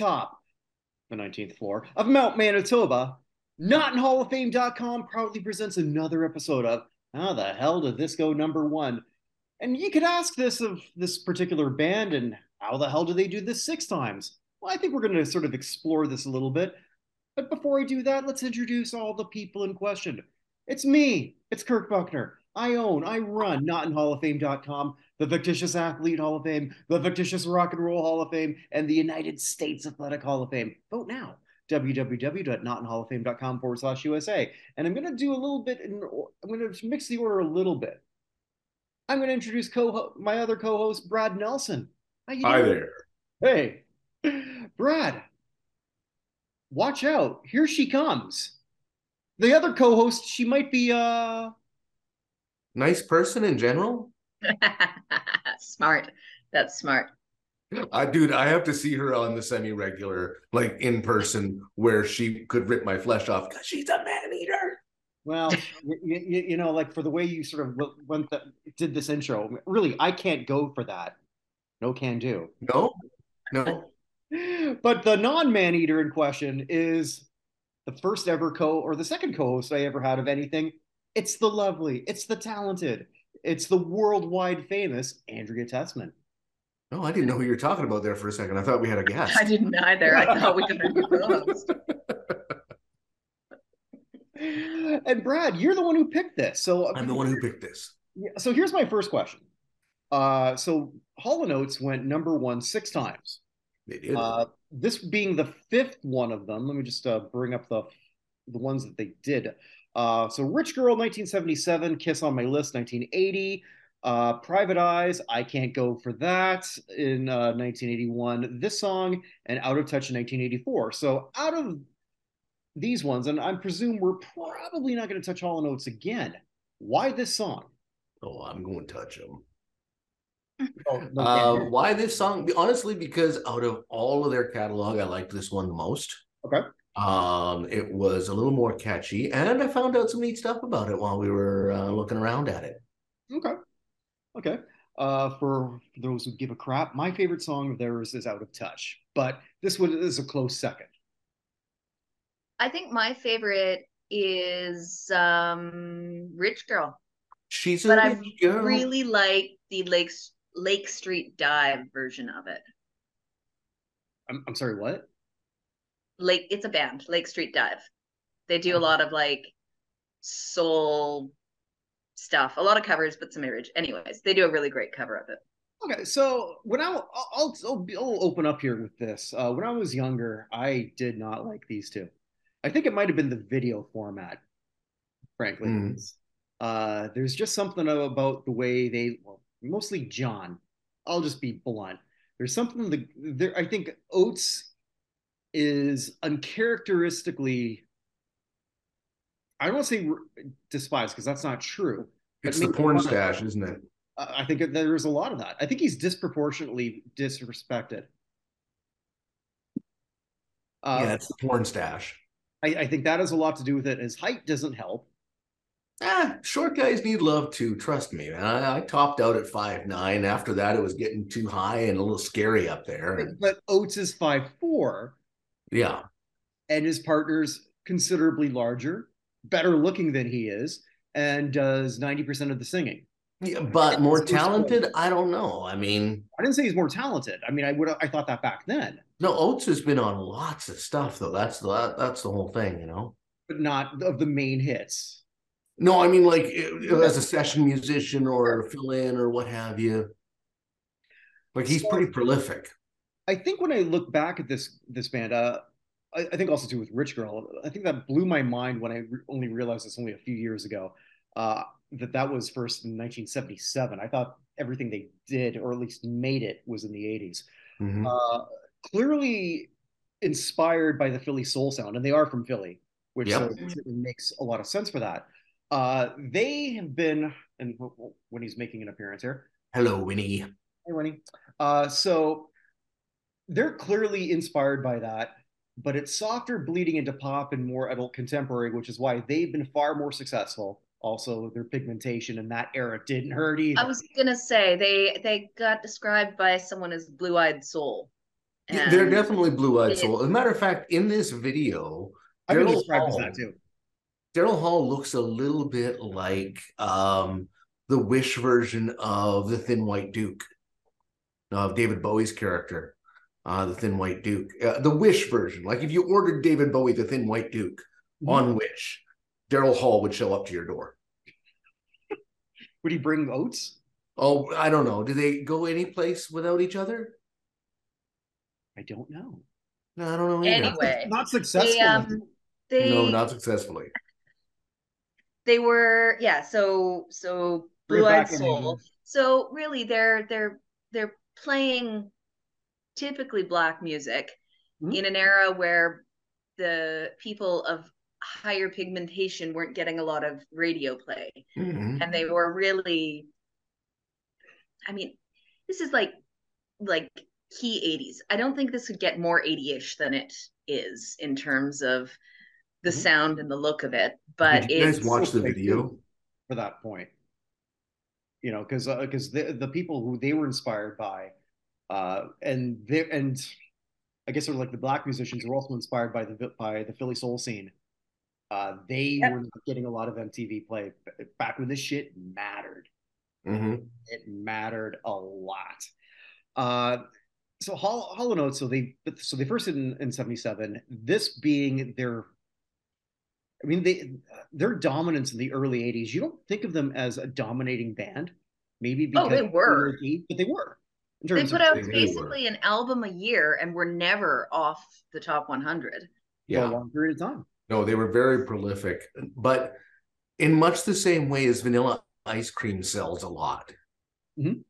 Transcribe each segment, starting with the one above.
Atop the 19th floor of Mount Manitoba, NotInHallOfFame.com proudly presents another episode of How the Hell Did This Go Number One? And you could ask this of this particular band, and how the hell do they do this six times? Well, I think we're going to sort of explore this a little bit. But before I do that, let's introduce all the people in question. It's me, it's Kirk Buchner. I own, I run NotInHallOfFame.com, the Fictitious Athlete Hall of Fame, the Fictitious Rock and Roll Hall of Fame, and the United States Athletic Hall of Fame. Vote now www.notinhalloffame.com forward slash USA. And I'm going to do a little bit, in, I'm going to mix the order a little bit. I'm going to introduce co my other co host, Brad Nelson. Hi there. Hey, Brad, watch out. Here she comes. The other co host, she might be, uh, nice person in general. smart. That's smart. I dude, I have to see her on the semi-regular, like in person, where she could rip my flesh off because she's a man eater. Well, you, you, you, know, like for the way you sort of went the, did this intro, really, I can't go for that. No can do. No, no. but the non-man eater in question is the first ever co or the second co-host I ever had of anything. It's the lovely, it's the talented, it's the worldwide famous Andrea Tessmann. Oh, I didn't know who you were talking about there for a second. I thought we had a guest. I didn't either. I thought we did a guest. and Brad, you're the one who picked this. So I'm the one who picked this. So here's my first question. Uh, so Hall and Oates went number one six times. They did. Uh, this being the fifth one of them. Let me just uh, bring up the the ones that they did. Uh, so Rich Girl, 1977, Kiss on My List, 1980. Uh, Private Eyes, I Can't Go for That in uh, 1981. This song and Out of Touch in 1984. So out of these ones, and I presume we're probably not going to touch Hall and Oates again. Why this song? Oh, I'm going to touch them. Oh, no, uh, why this song? Honestly, because out of all of their catalog, I liked this one the most. Okay. Um, it was a little more catchy, and I found out some neat stuff about it while we were uh, looking around at it. Okay. Okay. Uh, for those who give a crap, my favorite song of theirs is "Out of Touch," but this one is a close second. I think my favorite is um, "Rich Girl." She's a but I girl. really like the Lake Lake Street Dive version of it. I'm I'm sorry, what? Lake it's a band, Lake Street Dive. They do a lot of like soul stuff, a lot of covers, but some image. Anyways, they do a really great cover of it. Okay, so when I I'll, I'll, I'll open up here with this. Uh, when I was younger, I did not like these two. I think it might have been the video format, frankly. Mm. Uh, there's just something about the way they, well, mostly John. I'll just be blunt. There's something that there. I think Oates is uncharacteristically I don't want to say despised because that's not true. It's the porn stash, isn't it? I think there's a lot of that. I think he's disproportionately disrespected. Uh, yeah, it's the porn stash. I, I, think that has a lot to do with it. His height doesn't help. Ah, short guys need love too. Trust me. I, I topped out at five nine. After that, it was getting too high and a little scary up there. But, but Oates is five four, yeah. And his partner's considerably larger, better looking than he is, and does 90% of the singing. Yeah, but more talented? I don't know. I mean, I didn't say he's more talented. I mean, I would I thought that back then. No, Oates has been on lots of stuff though. That's the that's the whole thing, you know. But not of the main hits. No, I mean like uh, as a session musician or fill in or what have you. Like he's so, pretty prolific. I think when I look back at this this band, uh, I, I, think also too with Rich Girl, I think that blew my mind when I re- only realized this only a few years ago. Uh, that that was first in 1977. I thought everything they did, or at least made it, was in the 80s. Mm-hmm. Uh, clearly inspired by the Philly soul sound, and they are from Philly, which yep. makes a lot of sense for that. Uh, they have been, and Winnie's making an appearance here. Hello, Winnie. Hey, Winnie. Uh, so they're clearly inspired by that, but it's softer bleeding into pop and more adult contemporary, which is why they've been far more successful. Also, their pigmentation in that era didn't hurt either. I was gonna say they they got described by someone as blue-eyed soul, And They're definitely blue-eyed soul. As a matter of fact, in this video, I would describe as that too. Daryl Hall looks a little bit like um, the Wish version of the Thin White Duke, of David Bowie's character, uh, the Thin White Duke. Uh, the Wish version, like if you ordered David Bowie, the Thin White Duke, mm-hmm. on Wish, Daryl Hall would show up to your door. would he bring oats? Oh, I don't know. Do they go any place without each other? I don't know. No, I don't know. Either. Anyway, not successful. They, um, they, no, not successfully. They were, yeah. So, so Blue Eyed Soul. So really, they're they're they're playing typically black music mm-hmm. in an era where the people of higher pigmentation weren't getting a lot of radio play, mm-hmm. and they were really. I mean, this is like like key 80s. I don't think this would get more 80ish than it is in terms of the mm-hmm. sound and the look of it. But Did you guys watch the video for that point? You know, because because uh, the the people who they were inspired by, uh, and they and I guess they're like the black musicians were also inspired by the by the Philly soul scene. Uh, they yep. were getting a lot of MTV play back when this shit mattered. Mm-hmm. It mattered a lot. Uh, so Hall, Hall and Oates, so they so they first did in, in 77 this being their i mean they their dominance in the early 80s you don't think of them as a dominating band maybe because oh, they were but they were they put out basically an album a year and were never off the top 100 yeah for a long period of time. No they were very prolific but in much the same way as vanilla ice cream sells a lot. Mm-hmm.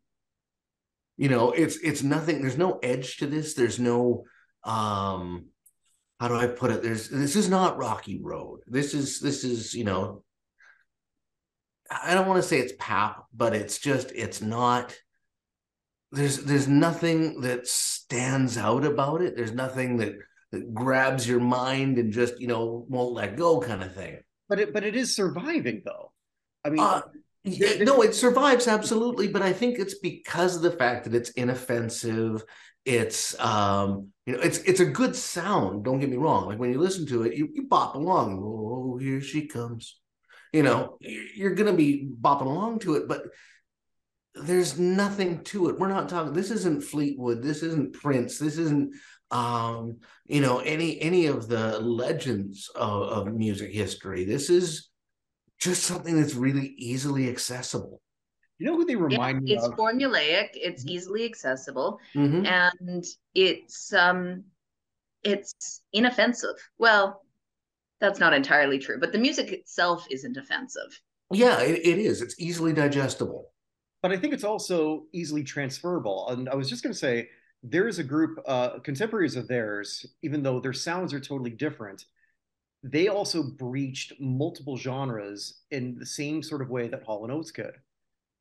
You know it's it's nothing there's no edge to this there's no um how do i put it there's this is not rocky road. This is this is you know i don't want to say it's pap but it's just it's not there's there's nothing that stands out about it there's nothing that that grabs your mind and just you know won't let go kind of thing but it but it is surviving though i mean uh, no, it survives absolutely, but I think it's because of the fact that it's inoffensive. It's um, you know, it's it's a good sound. Don't get me wrong. Like when you listen to it, you, you bop along. Oh, here she comes. You know, you're gonna be bopping along to it, but there's nothing to it. We're not talking. This isn't Fleetwood. This isn't Prince. This isn't um, you know, any any of the legends of, of music history. This is just something that's really easily accessible. You know who they remind yeah, me it's of? It's formulaic, it's mm-hmm. easily accessible, mm-hmm. and it's um it's inoffensive. Well, that's not entirely true, but the music itself isn't offensive. Yeah, it, it is. It's easily digestible. But I think it's also easily transferable. And I was just going to say, there is a group, uh, contemporaries of theirs, even though their sounds are totally different, they also breached multiple genres in the same sort of way that Hall and Oates could.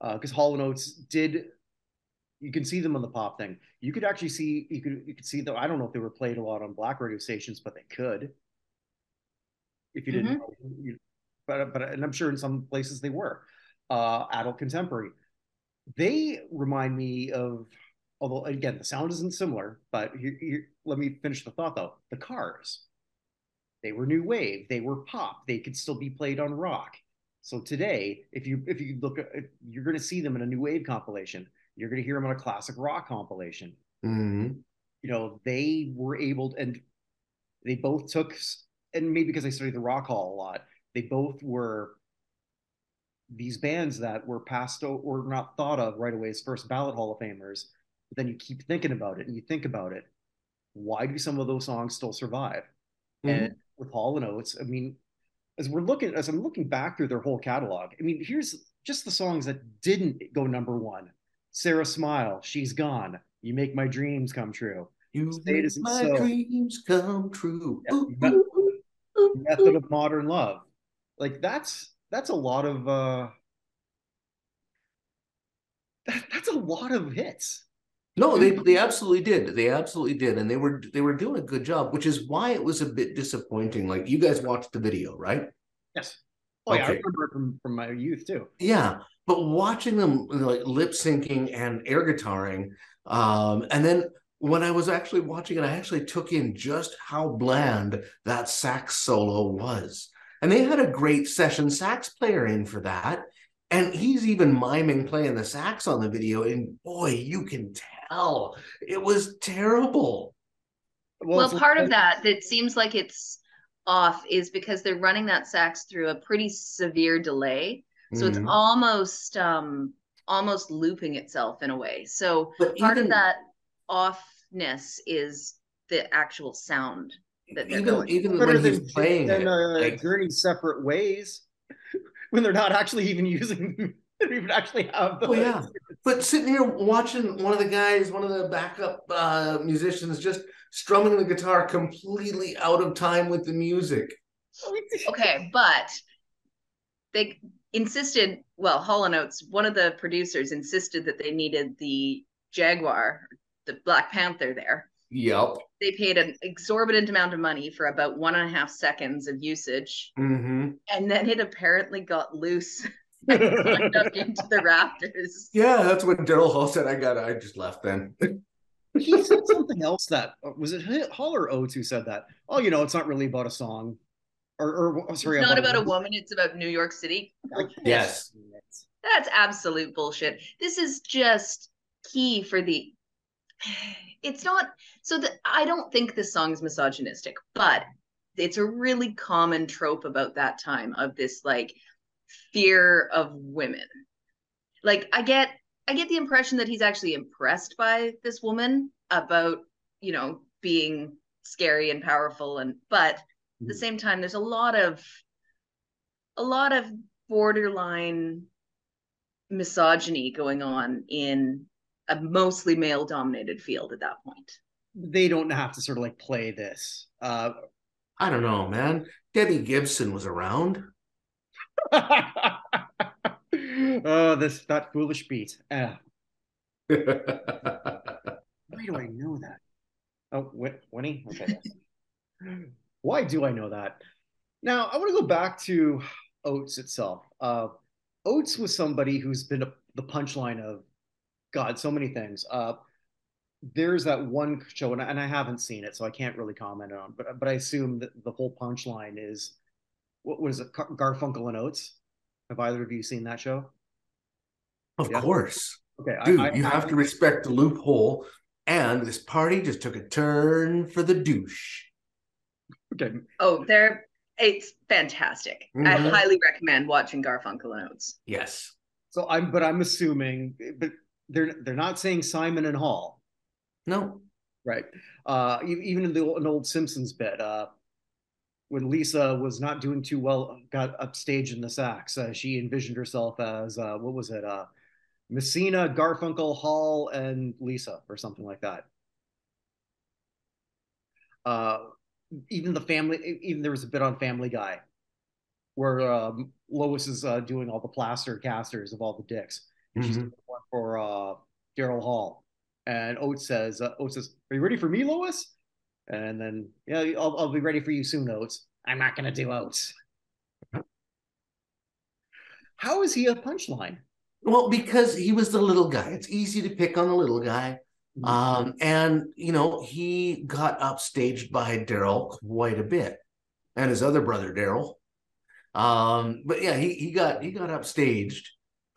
Because uh, Hall and Oates did, you can see them on the pop thing. You could actually see, you could you could see them. I don't know if they were played a lot on black radio stations, but they could. If you didn't, mm-hmm. know, you, but but and I'm sure in some places they were. Uh, adult contemporary. They remind me of, although again the sound isn't similar, but here, here, let me finish the thought though. The Cars they were new wave, they were pop, they could still be played on rock. So today, if you if you look, at, you're going to see them in a new wave compilation. You're going to hear them on a classic rock compilation. Mm-hmm. You know, they were able, to, and they both took, and maybe because I studied the Rock Hall a lot, they both were these bands that were passed or not thought of right away as first ballot Hall of Famers. But then you keep thinking about it, and you think about it. Why do some of those songs still survive? Mm-hmm. And with Hall and Oates. I mean, as we're looking, as I'm looking back through their whole catalog, I mean, here's just the songs that didn't go number one. Sarah Smile, She's Gone, You Make My Dreams Come True. You make my so. dreams come true. Yeah, method, method of modern love. Like that's that's a lot of uh that, that's a lot of hits. No, they they absolutely did. They absolutely did, and they were they were doing a good job, which is why it was a bit disappointing. Like you guys watched the video, right? Yes. Oh okay. yeah, I remember it from from my youth too. Yeah, but watching them like lip syncing and air guitaring, um, and then when I was actually watching it, I actually took in just how bland that sax solo was. And they had a great session sax player in for that. And he's even miming playing the sax on the video. And boy, you can tell it was terrible. Well, well part of that that seems like it's off is because they're running that sax through a pretty severe delay. So mm-hmm. it's almost um almost looping itself in a way. So but part even, of that offness is the actual sound that they're even going. even when he's playing then, uh, like, journey separate ways when they're not actually even using they don't even actually have the oh, yeah. but sitting here watching one of the guys one of the backup uh, musicians just strumming the guitar completely out of time with the music. Okay but they insisted well hall and oates one of the producers insisted that they needed the jaguar the black panther there Yep. They paid an exorbitant amount of money for about one and a half seconds of usage. Mm-hmm. And then it apparently got loose and up into the rafters. Yeah, that's what Daryl Hall said. I got I just left then. he said something else that was it Hall or Oates who said that. Oh, you know, it's not really about a song. Or, or sorry, it's not about, about a woman, it's about New York City. yes. That's absolute bullshit. This is just key for the it's not so that I don't think this song's misogynistic, but it's a really common trope about that time of this like fear of women. Like I get I get the impression that he's actually impressed by this woman about, you know, being scary and powerful and but at the mm-hmm. same time there's a lot of a lot of borderline misogyny going on in a mostly male dominated field at that point. They don't have to sort of like play this. Uh, I don't know, man. Debbie Gibson was around. oh, this that foolish beat. Uh. Why do I know that? Oh, Winnie. Okay. Why do I know that? Now I want to go back to Oates itself. Uh, Oates was somebody who's been a, the punchline of God, so many things. Uh, there's that one show, and I, and I haven't seen it, so I can't really comment on. But but I assume that the whole punchline is what was it? Garfunkel and Oates. Have either of you seen that show? Of yeah. course. Okay, dude, I, I, you I, have to respect the loophole. And this party just took a turn for the douche. Okay. Oh, they're it's fantastic. Mm-hmm. I highly recommend watching Garfunkel and Oates. Yes. So I'm, but I'm assuming, but they're they're not saying Simon and Hall. No. Right. Uh, even in the an old Simpsons bit, uh, when Lisa was not doing too well, got upstage in the sax, uh, she envisioned herself as uh, what was it? Uh, Messina, Garfunkel, Hall, and Lisa, or something like that. Uh, even the family, even there was a bit on Family Guy where um, Lois is uh, doing all the plaster casters of all the dicks. Mm-hmm. she's for uh, Daryl Hall. And Oates says, uh, Oates says, "Are you ready for me, Lois?" And then, yeah, I'll, I'll be ready for you soon, Oates. I'm not going to do Oates. How is he a punchline? Well, because he was the little guy. It's easy to pick on the little guy. Mm-hmm. Um, and you know, he got upstaged by Daryl quite a bit, and his other brother Daryl. Um, but yeah, he he got he got upstaged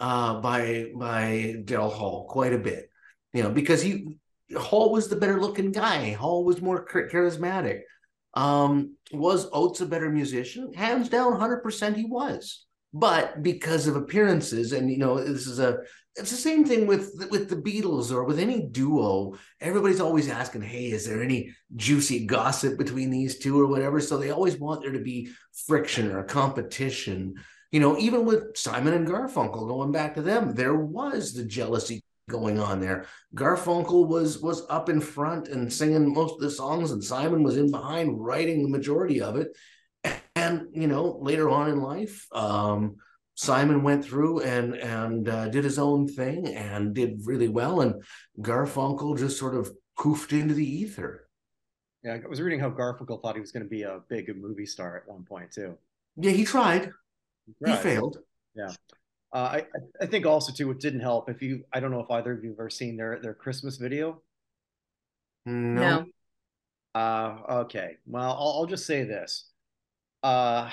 uh, by by Daryl Hall quite a bit, you know, because he Hall was the better looking guy. Hall was more charismatic. Um, was Oates a better musician? Hands down, hundred percent, he was. But because of appearances, and you know, this is a it's the same thing with with the Beatles or with any duo. Everybody's always asking, "Hey, is there any juicy gossip between these two or whatever?" So they always want there to be friction or competition you know, even with Simon and Garfunkel, going back to them, there was the jealousy going on there. Garfunkel was was up in front and singing most of the songs, and Simon was in behind writing the majority of it. And you know, later on in life, um, Simon went through and and uh, did his own thing and did really well, and Garfunkel just sort of poofed into the ether. Yeah, I was reading how Garfunkel thought he was going to be a big movie star at one point too. Yeah, he tried. Right. He failed. Yeah. Uh, I I think also too it didn't help if you I don't know if either of you have ever seen their their Christmas video. No. No. Uh, okay. Well, I'll, I'll just say this. Uh,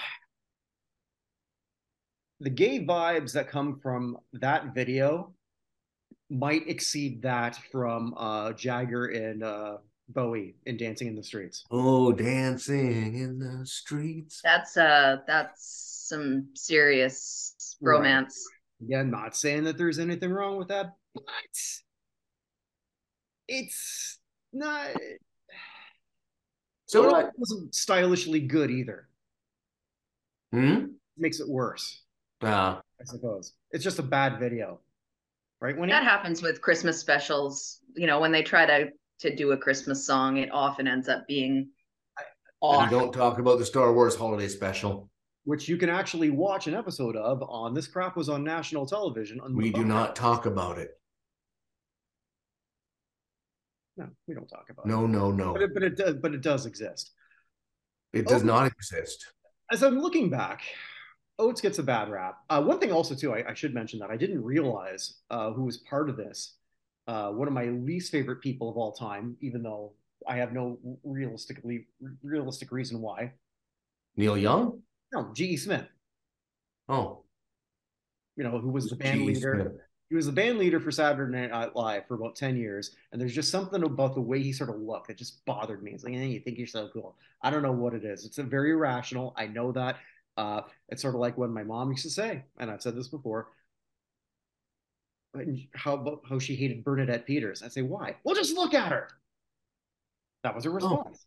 the gay vibes that come from that video might exceed that from uh, Jagger and uh, Bowie in Dancing in the Streets. Oh, dancing in the streets. That's uh that's some serious Right. romance. Yeah, not saying that there's anything wrong with that, but it's not. So So it wasn't stylishly good either. Hmm? Makes it worse, Uh, I suppose. It's just a bad video, right? When That happens with Christmas specials. You know, when they try to to do a Christmas song, it often ends up being and don't talk about the Star Wars holiday special. Which you can actually watch an episode of on this crap was on national television. On We do not talk about it. No, we don't talk about it. No, no, no. But it, but it does. But it does exist. It does Oh. not exist. As I'm looking back, Oates gets a bad rap. Uh, one thing also too, I, I should mention that I didn't realize uh, who was part of this. Uh, one of my least favorite people of all time, even though I have no realistically realistic reason why. Neil Young? No, G.E. Smith. Oh. You know, who was the band G.E. leader. Smith. He was the band leader for Saturday Night Live for about 10 years. And there's just something about the way he sort of looked that just bothered me. It's like, eh, you think you're so cool. I don't know what it is. It's a very irrational. I know that. Uh, it's sort of like when my mom used to say, and I've said this before, how about how she hated Bernadette Peters. I'd say, why? Well, just look at her. That was her response.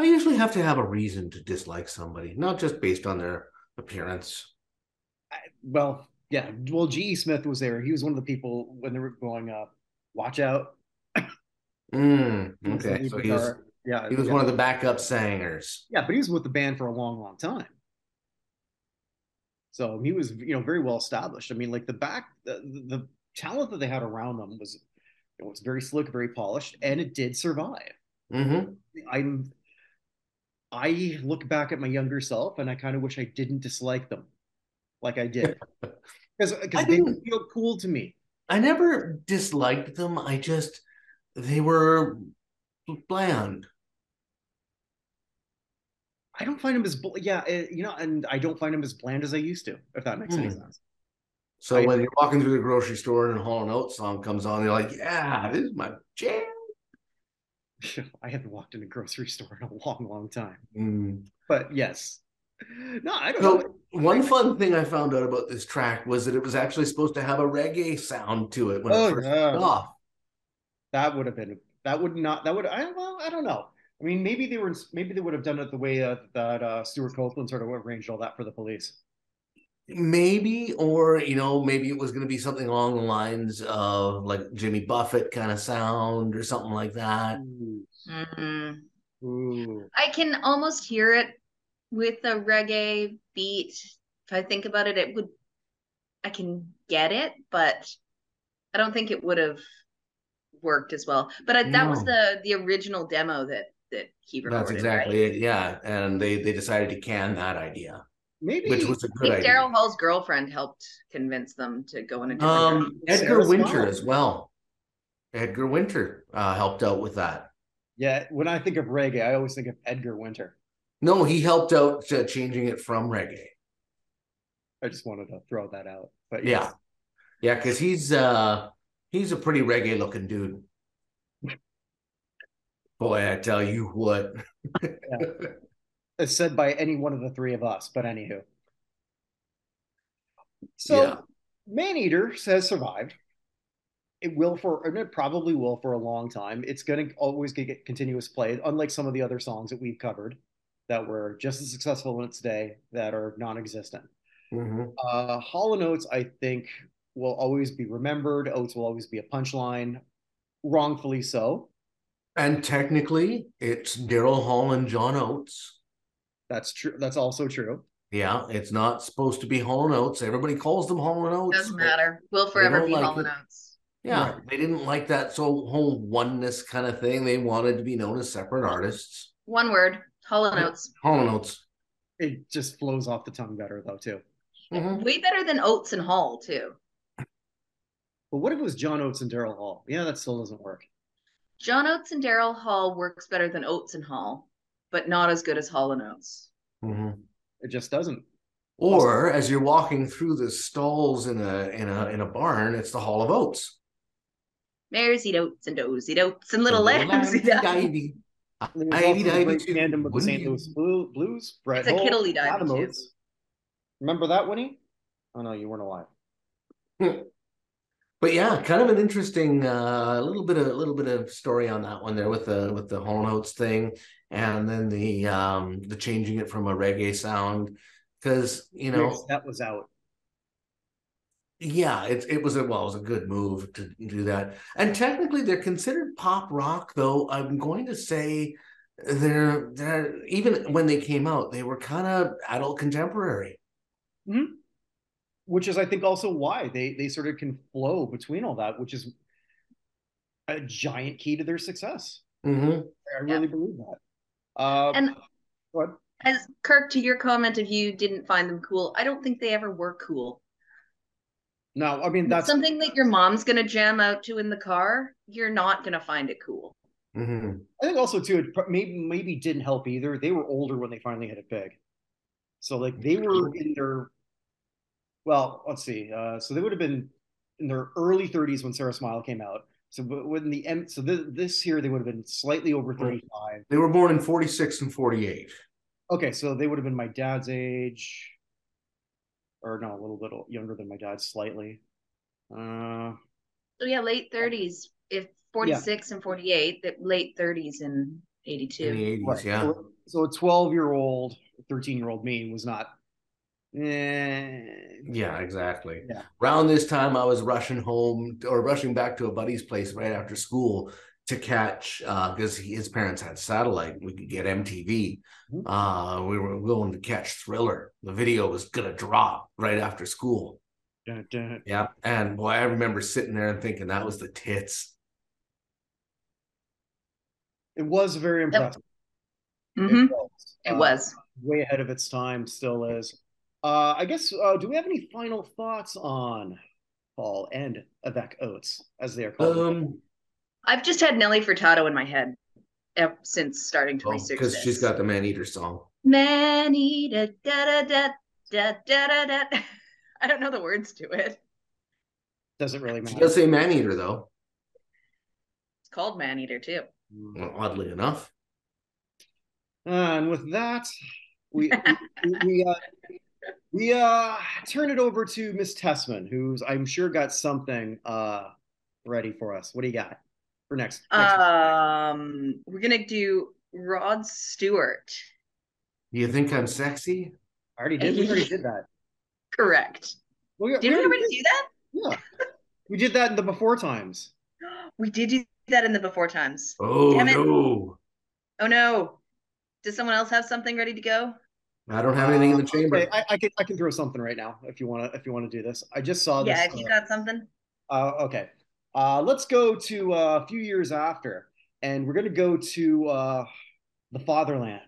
I usually have to have a reason to dislike somebody, not just based on their appearance. I, well, yeah. Well, G.E. Smith was there. He was one of the people when they were going, uh, watch out. Mm, He was the okay, so he was, yeah, he was yeah. one of the backup singers. Yeah, but he was with the band for a long, long time. So he was, you know, very well established. I mean, like the back, the, the talent that they had around them was, it was very slick, very polished, and it did survive. hmm I'm, I look back at my younger self, and I kind of wish I didn't dislike them, like I did, because because they didn't. feel cool to me. I never disliked them. I just they were bland. I don't find them as, yeah, eh, you know, and I don't find them as bland as I used to, if that makes any Hmm. sense. So I- when you're walking through the grocery store and a Hall and Oates song comes on, you're like, "Yeah, this is my jam." I haven't walked in a grocery store in a long, long time. Mm. But yes. No, I don't know. One fun thing I found out about this track was that it was actually supposed to have a reggae sound to it when Oh, it first took off. That would have been that would not that would I well, I don't know. I mean, maybe they were maybe they would have done it the way uh, that uh, Stewart Copeland sort of arranged all that for the police. Maybe, or you know, maybe it was going to be something along the lines of like Jimmy Buffett kind of sound or something like that. Ooh, Mhm. ooh. I can almost hear it with a reggae beat. If I think about it, it would. I can get it, but I don't think it would have worked as well. But I, that was the the original demo that that he recorded. That's exactly right? it. Yeah, and they they decided to can that idea, Maybe which was a good think idea. Daryl Hall's girlfriend helped convince them to go in a different Um, direction. Edgar Sarah Winter Small. as well. Edgar Winter uh, helped out with that. yeah. When I think of reggae, I always think of Edgar Winter. No, he helped out uh, changing it from reggae. I just wanted to throw that out. But Yeah, yes. yeah, because he's uh he's a pretty reggae looking dude. Boy, I tell you what. it's said by any one of the three of us. But anywho, so Yeah. Man Eater has survived. It will for, and it probably will for a long time. It's going to always get continuous play, unlike some of the other songs that we've covered that were just as successful in its day that are non-existent. Mhm. Uh, Hall and Oates, I think, will always be remembered. Oates will always be a punchline, wrongfully so. And technically, it's Daryl Hall and John Oates. That's true. That's also true. Yeah, it's not supposed to be Hall and Oates. Everybody calls them Hall and Oates. Doesn't matter. Will forever be like Hall and. Oates. Yeah, Right. they didn't like that so whole oneness kind of thing. They wanted to be known as separate artists. One word. Hall and Yeah. Oates. Hall and Oates. It just flows off the tongue better, though, too. Mhm. Way better than Oates and Hall too. But what if it was John Oates and Daryl Hall? Yeah, that still doesn't work. John Oates and Daryl Hall works better than Oates and Hall, but not as good as Hall and Oates. Mm-hmm. It just doesn't. Or as you're walking through the stalls in a in a in a barn, it's the Hall of Oats. Mares eat oats and does eat oats and little lambs eat Ivy. There's Ivy, Ivy tandem with the St. Louis Blue, Blues. Brett It's a Hull, Kiddly Divey, too. Remember that, Winnie? Oh no, you weren't alive. But yeah, kind of an interesting uh, little bit of a little bit of story on that one there with the with the Hall and Oates thing, and then the um the changing it from a reggae sound. Because you know that was out. yeah it it was a well it was a good move to do that. And technically they're considered pop rock though I'm going to say they're they're even when they came out they were kind of adult contemporary which is I think also why they they sort of can flow between all that, which is a giant key to their success. hmm I really believe that. Uh, And what? as Kirk, to your comment, if you didn't find them cool, I don't think they ever were cool. No, I mean That's that's something that your mom's gonna jam out to in the car. You're not gonna find it cool. hmm I think also too it maybe maybe didn't help either. They were older when they finally hit it big, so like they were in their well, let's see. Uh, so they would have been in their early 30s when Sarah Smile came out. So but when the end, so this, this year they would have been slightly over 35. they were born in 46 and 48 Okay, so they would have been my dad's age, or no, a little bit younger than my dad, slightly. Uh, So yeah, late thirties. If forty six and forty eight, that late thirties and eighty in two. the 80s right. yeah So, so a 12 year old, 13 year old me was not. Eh, Yeah, exactly. Yeah. Around this time, I was rushing home or rushing back to a buddy's place right after school to catch because his parents had satellite. We could get MTV. Mhm. Uh, we were going to catch Thriller. The video was gonna drop right after school. dun, dun. Yeah, and boy, I remember sitting there and thinking that was the tits. It was very impressive. Mm-hmm. was. It Uh, was. way ahead of its time, still is. Uh, I guess, uh, do we have any final thoughts on Paul and Avec Oates, as they are called? Um, I've just had Nelly Furtado in my head ever since starting to research because this. she's got the Man Eater song. Man eater da da da da da da da. I don't know the words to it. Doesn't really She matter. does say Man Eater though, It's called Man Eater too. well, oddly enough. And with that, we we, we, uh, we uh, turn it over to Miss Tessmann, who's I'm sure got something uh, ready for us. What do you got for next? next Um, we're gonna do Rod Stewart. You think I'm sexy? I already did. We already did that. Correct. We, Did we already do that? Yeah, we did that in the before times. We did do that in the before times. Oh Damn it. no. Oh no. Does someone else have something ready to go? I don't have anything in the chamber. Okay, I, I can I can throw something right now if you want to if you want to do this. I just saw this. Yeah, if you got something. Uh, okay. Uh, let's go to uh, a few years after, and we're going to go to uh, the fatherland.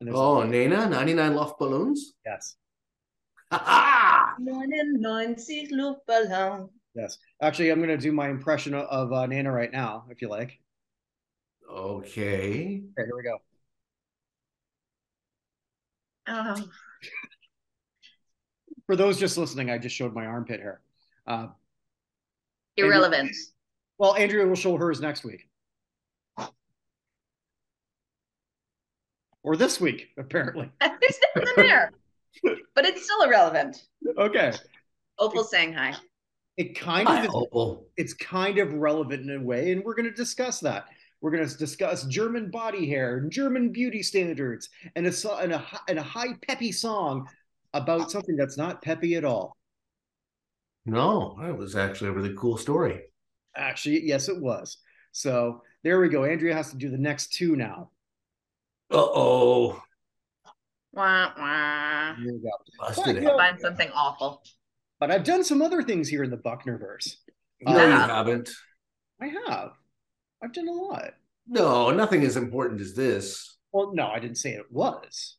And Oh, Nena, 99 Luftballons? yes, Ha ha! 99 Luftballon. yes. Actually, I'm going to do my impression of, of uh, Nena right now, if you like. Okay. Okay, here we go. Oh, For those just listening, I just showed my armpit hair. Uh, irrelevant. well, Andrea will show hers next week. Or this week, apparently. There's nothing there. But it's still irrelevant. Okay. Opal Shanghai. It kind Hi, of is Opal. it's kind of relevant in a way, and we're going to discuss that. We're going to discuss German body hair and German beauty standards and a, and a, and a high peppy song about something that's not peppy at all. No, that was actually a really cool story. Actually, yes, it was. So there we go. Andrea has to do the next two now. Uh oh. Wah, wah. Here we go. Busted But, it. yeah. Find something awful. But I've done some other things here in the Buchnerverse. No, Uh, you haven't. I have. I've done a lot. No, nothing as important as this. Well, no, I didn't say it was.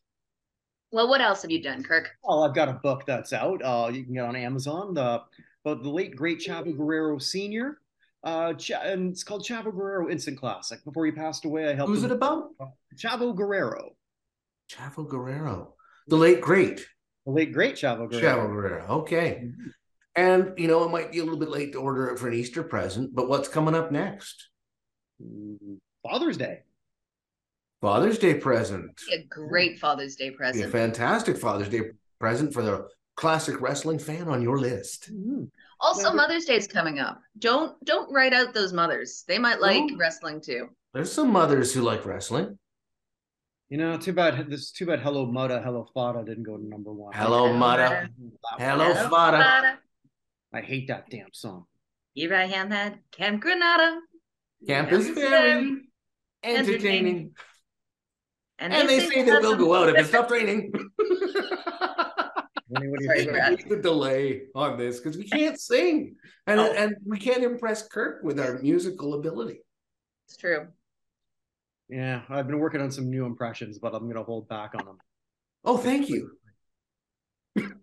Well, what else have you done, Kirk? Well, I've got a book that's out. Uh, you can get on Amazon. The about the late great Chavo Guerrero Sr. Uh, Ch- and it's called Chavo Guerrero Instant Classic. Before he passed away, I helped. Who's him- it about? Chavo Guerrero, Chavo Guerrero, the late great the late great Chavo Guerrero. Chavo Guerrero. Okay. Mhm. And you know, it might be a little bit late to order it for an Easter present, but what's coming up next? Father's Day. Father's Day present. A great Father's Day Be a fantastic Father's Day present for the classic wrestling fan on your list. Mhm. Also, Never- Mother's Day is coming up. Don't don't write out those mothers. They might like No. wrestling too. There's some mothers who like wrestling. You know, too bad. This too bad. Hello, Mutta. Hello, Fada didn't go to number one. Hello, Hello, Mata. Hello, Hello, Fada. Fada. I hate that damn song. Here I am at Camp Granada. Camp is very entertaining. entertaining. And they say that we'll go out if it stops raining. What do you Sorry, think? The delay on this because we can't sing and Oh. and we can't impress Kirk with our musical ability. It's true. Yeah, I've been working on some new impressions, but I'm gonna hold back on them. Oh, thank you.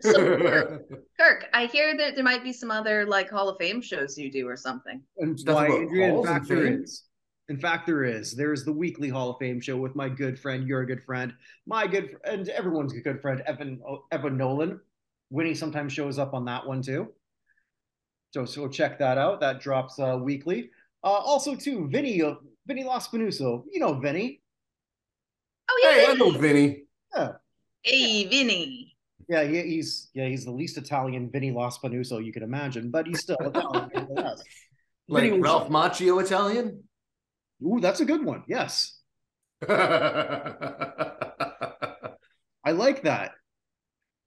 So, Kirk, Kirk, I hear that there might be some other like Hall of Fame shows you do or something. And Stuff why, Adrian, in fact, there fame? is. In fact, there is. There's the weekly Hall of Fame show with my good friend, your good friend, my good, fr- and everyone's good friend, Evan Evan Nolan. Winnie sometimes shows up on that one too. So, so check that out. That drops uh, weekly. Uh, also, too, Vinny, uh, Vinny Laspinuso. You know Vinny. Oh yeah, hey, I know Vinny. Yeah. hey Vinny. Yeah, he, he's yeah, he's the least Italian Vinny Laspinuso you could imagine, but he's still Italian. Like Vinny was- Ralph Macchio Italian. Ooh, that's a good one. Yes, I like that.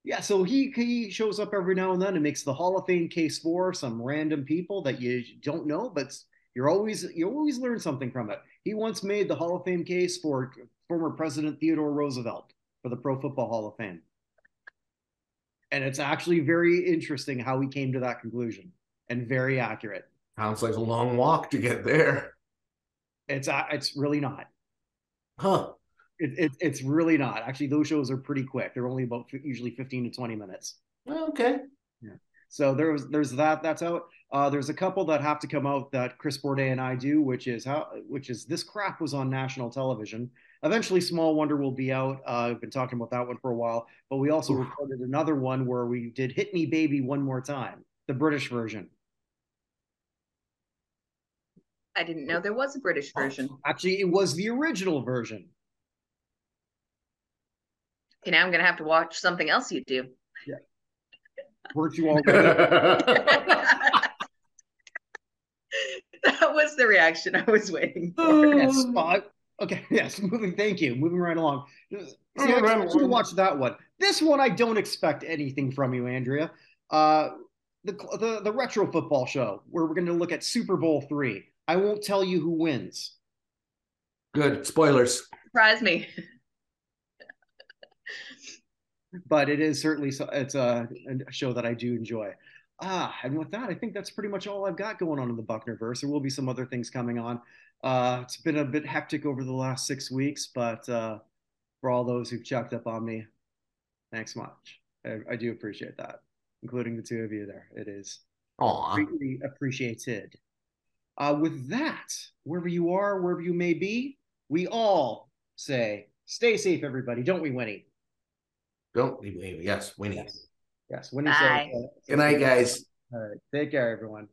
Yeah, so he he shows up every now and then and makes the Hall of Fame case for some random people that you don't know, but you're always you always learn something from it. He once made the Hall of Fame case for former President Theodore Roosevelt for the Pro Football Hall of Fame. And it's actually very interesting how we came to that conclusion and very accurate. Sounds like a long walk to get there. It's uh, it's really not. Huh. It, it, it's really not. Actually, those shows are pretty quick. They're only about usually 15 to 20 minutes. Okay. Yeah. So there's there's that that's out. Uh, there's a couple that have to come out that Chris Bourdain and I do, which is how which is this crap was on national television. Eventually, Small Wonder will be out. Uh, I've been talking about that one for a while, but we also Oof. recorded another one where we did "Hit Me, Baby, One More Time," the British version. I didn't know there was a British version. Actually, it was the original version. Okay, now I'm gonna have to watch something else you do. Yeah. Weren't you already? that was the reaction I was waiting for. yes. Okay. Yes. Moving. Thank you. Moving right along. See, I Moving right you to watch that one. This one, I don't expect anything from you, Andrea. Uh, the the the retro football show where we're going to look at Super Bowl three. I won't tell you who wins, Good. Spoilers. Surprise me. but it is certainly so, it's a, a show that I do enjoy. Ah, and with that, I think that's pretty much all I've got going on in the Buchnerverse. There will be some other things coming on. Uh, it's been a bit hectic over the last six weeks, but uh, for all those who've checked up on me, thanks much. I, I do appreciate that, including the two of you there. It is Aw. greatly appreciated. Uh, with that, wherever you are, wherever you may be, we all say, stay safe, everybody, don't we, Winnie? Don't leave. Yes, Winnie. Yes. Yes, Winnie Bye. said. uh, Good night, guys. All right. Take care, everyone.